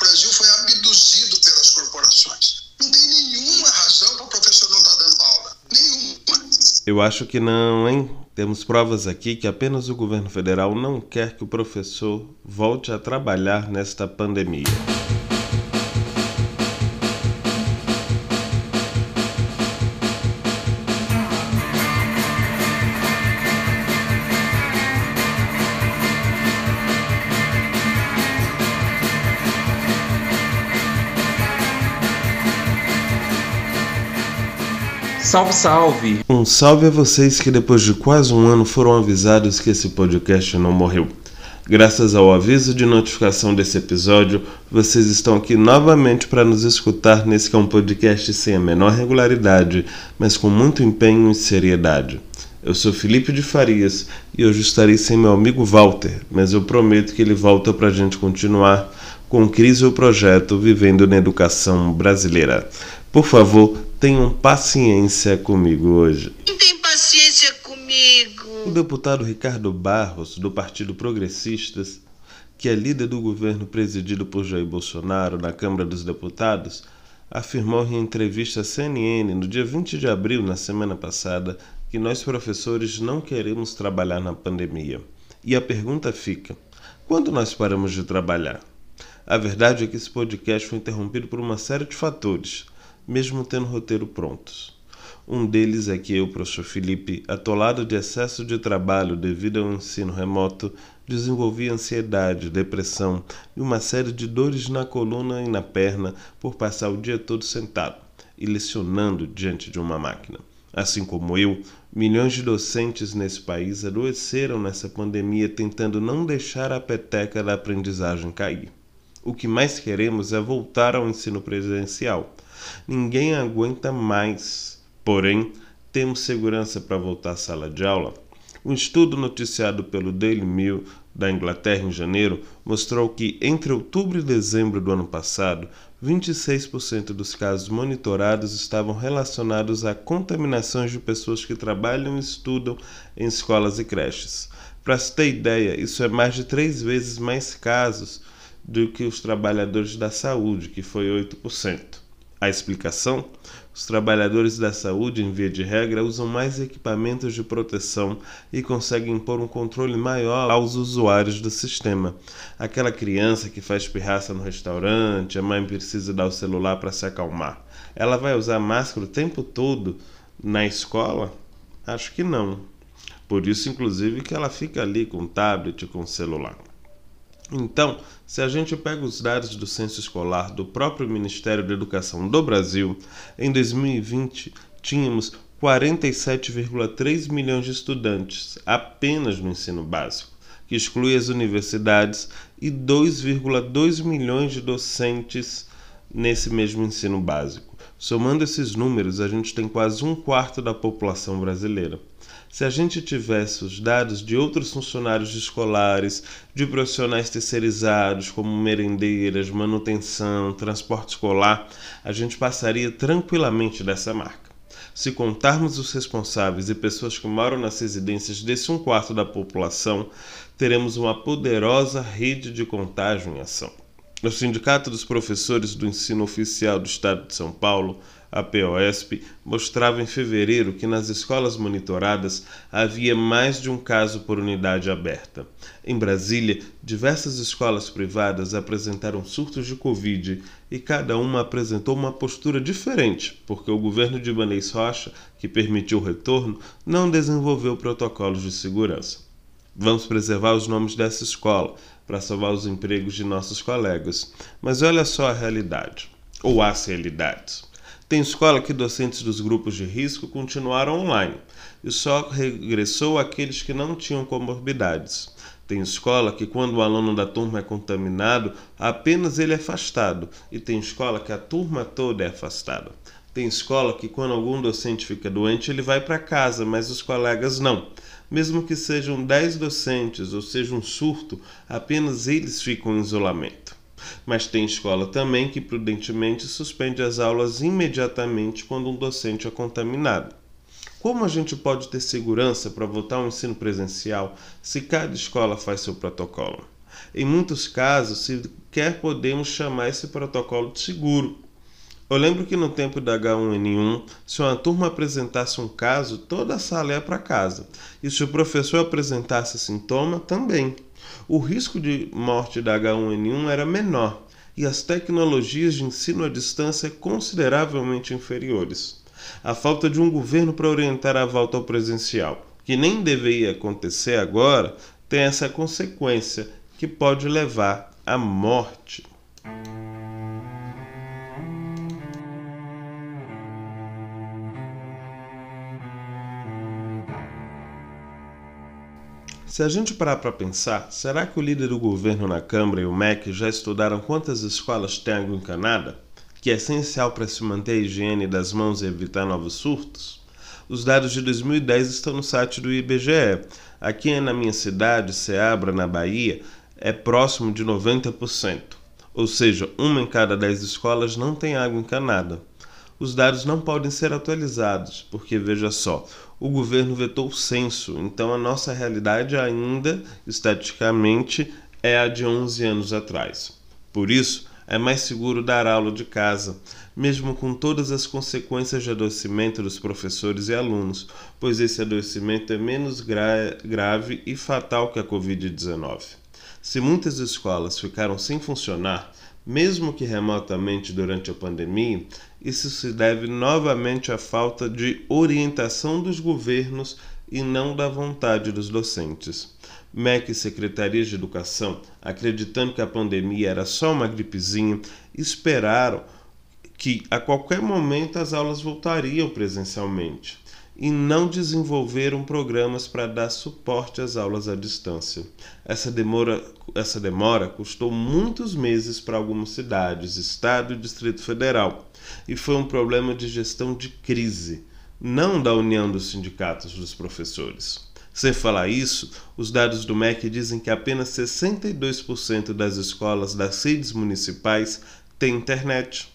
Brasil foi abduzido pelas corporações. Não tem nenhuma razão para o professor não estar tá dando aula. Nenhuma. Eu acho que não, hein? Temos provas aqui que apenas o governo federal não quer que o professor volte a trabalhar nesta pandemia. Salve, salve! Um salve a vocês que depois de quase um ano foram avisados que esse podcast não morreu. Graças ao aviso de notificação desse episódio, vocês estão aqui novamente para nos escutar nesse que é um podcast sem a menor regularidade, mas com muito empenho e seriedade. Eu sou Felipe de Farias e hoje estarei sem meu amigo Walter, mas eu prometo que ele volta para a gente continuar com o Crise o Projeto Vivendo na Educação Brasileira. Por favor, tenham paciência comigo hoje. Tem paciência comigo. O deputado Ricardo Barros, do Partido Progressistas, que é líder do governo presidido por Jair Bolsonaro na Câmara dos Deputados, afirmou em entrevista à CNN no dia 20 de abril, na semana passada, que nós professores não queremos trabalhar na pandemia. E a pergunta fica: quando nós paramos de trabalhar? A verdade é que esse podcast foi interrompido por uma série de fatores mesmo tendo roteiro prontos. Um deles é que eu, professor Felipe, atolado de excesso de trabalho devido ao ensino remoto, desenvolvi ansiedade, depressão e uma série de dores na coluna e na perna por passar o dia todo sentado e lecionando diante de uma máquina. Assim como eu, milhões de docentes nesse país adoeceram nessa pandemia tentando não deixar a peteca da aprendizagem cair. O que mais queremos é voltar ao ensino presencial Ninguém aguenta mais. Porém, temos segurança para voltar à sala de aula? Um estudo noticiado pelo Daily Mail da Inglaterra em janeiro mostrou que entre outubro e dezembro do ano passado, 26% dos casos monitorados estavam relacionados a contaminações de pessoas que trabalham e estudam em escolas e creches. Para se ter ideia, isso é mais de três vezes mais casos do que os trabalhadores da saúde, que foi 8%. A explicação? Os trabalhadores da saúde, em via de regra, usam mais equipamentos de proteção e conseguem impor um controle maior aos usuários do sistema. Aquela criança que faz pirraça no restaurante, a mãe precisa dar o celular para se acalmar. Ela vai usar máscara o tempo todo na escola? Acho que não. Por isso, inclusive, que ela fica ali com tablet, com celular. Então, se a gente pega os dados do censo escolar do próprio Ministério da Educação do Brasil, em 2020 tínhamos 47,3 milhões de estudantes apenas no ensino básico, que exclui as universidades, e 2,2 milhões de docentes nesse mesmo ensino básico. Somando esses números, a gente tem quase um quarto da população brasileira. Se a gente tivesse os dados de outros funcionários escolares, de profissionais terceirizados, como merendeiras, manutenção, transporte escolar, a gente passaria tranquilamente dessa marca. Se contarmos os responsáveis e pessoas que moram nas residências desse um quarto da população, teremos uma poderosa rede de contágio em ação. O Sindicato dos Professores do Ensino Oficial do Estado de São Paulo a POSP mostrava em fevereiro que nas escolas monitoradas havia mais de um caso por unidade aberta. Em Brasília, diversas escolas privadas apresentaram surtos de Covid e cada uma apresentou uma postura diferente, porque o governo de Ibanez Rocha, que permitiu o retorno, não desenvolveu protocolos de segurança. Vamos preservar os nomes dessa escola para salvar os empregos de nossos colegas. Mas olha só a realidade, ou as realidades. Tem escola que docentes dos grupos de risco continuaram online e só regressou aqueles que não tinham comorbidades. Tem escola que, quando o aluno da turma é contaminado, apenas ele é afastado, e tem escola que a turma toda é afastada. Tem escola que, quando algum docente fica doente, ele vai para casa, mas os colegas não. Mesmo que sejam 10 docentes ou seja um surto, apenas eles ficam em isolamento. Mas tem escola também que prudentemente suspende as aulas imediatamente quando um docente é contaminado. Como a gente pode ter segurança para voltar ao ensino presencial se cada escola faz seu protocolo? Em muitos casos, sequer podemos chamar esse protocolo de seguro. Eu lembro que no tempo da H1N1, se uma turma apresentasse um caso, toda a sala ia para casa. E se o professor apresentasse sintoma, também. O risco de morte da H1N1 era menor e as tecnologias de ensino à distância consideravelmente inferiores. A falta de um governo para orientar a volta ao presencial, que nem deveria acontecer agora, tem essa consequência que pode levar à morte. Se a gente parar para pensar, será que o líder do governo na Câmara e o MEC já estudaram quantas escolas têm água encanada? Que é essencial para se manter a higiene das mãos e evitar novos surtos? Os dados de 2010 estão no site do IBGE. Aqui na minha cidade, Ceabra, na Bahia, é próximo de 90%. Ou seja, uma em cada dez escolas não tem água encanada os dados não podem ser atualizados, porque veja só, o governo vetou o censo, então a nossa realidade ainda, estatisticamente, é a de 11 anos atrás. Por isso, é mais seguro dar aula de casa, mesmo com todas as consequências de adoecimento dos professores e alunos, pois esse adoecimento é menos gra grave e fatal que a Covid-19. Se muitas escolas ficaram sem funcionar, mesmo que remotamente durante a pandemia, isso se deve novamente à falta de orientação dos governos e não da vontade dos docentes. MEC e Secretarias de Educação, acreditando que a pandemia era só uma gripezinha, esperaram que a qualquer momento as aulas voltariam presencialmente e não desenvolveram programas para dar suporte às aulas à distância. Essa demora, essa demora custou muitos meses para algumas cidades, Estado e Distrito Federal e foi um problema de gestão de crise, não da união dos sindicatos dos professores. Sem falar isso, os dados do MEC dizem que apenas 62% das escolas das redes municipais têm internet.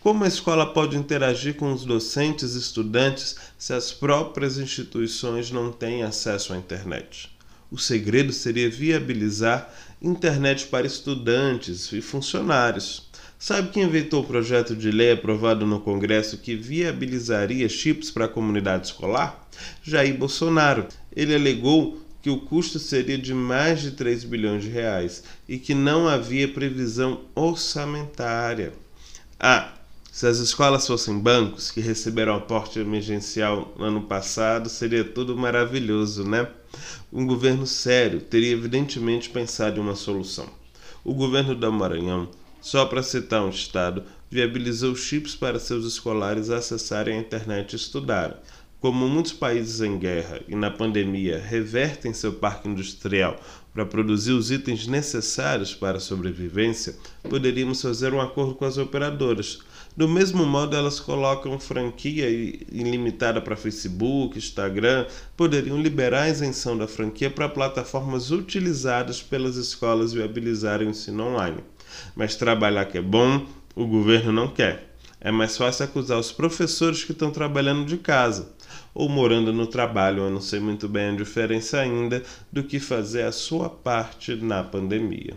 Como a escola pode interagir com os docentes e estudantes se as próprias instituições não têm acesso à internet? O segredo seria viabilizar internet para estudantes e funcionários. Sabe quem inventou o projeto de lei aprovado no Congresso que viabilizaria chips para a comunidade escolar? Jair Bolsonaro. Ele alegou que o custo seria de mais de 3 bilhões de reais e que não havia previsão orçamentária. Ah, se as escolas fossem bancos que receberam aporte emergencial no ano passado, seria tudo maravilhoso, né? Um governo sério teria evidentemente pensado em uma solução. O governo do Maranhão só para citar um estado, viabilizou chips para seus escolares acessarem a internet e estudarem. Como muitos países em guerra e na pandemia revertem seu parque industrial para produzir os itens necessários para a sobrevivência, poderíamos fazer um acordo com as operadoras. Do mesmo modo, elas colocam franquia ilimitada para Facebook, Instagram, poderiam liberar a isenção da franquia para plataformas utilizadas pelas escolas viabilizarem o ensino online. Mas trabalhar que é bom, o governo não quer. É mais fácil acusar os professores que estão trabalhando de casa ou morando no trabalho, eu não sei muito bem a diferença ainda, do que fazer a sua parte na pandemia.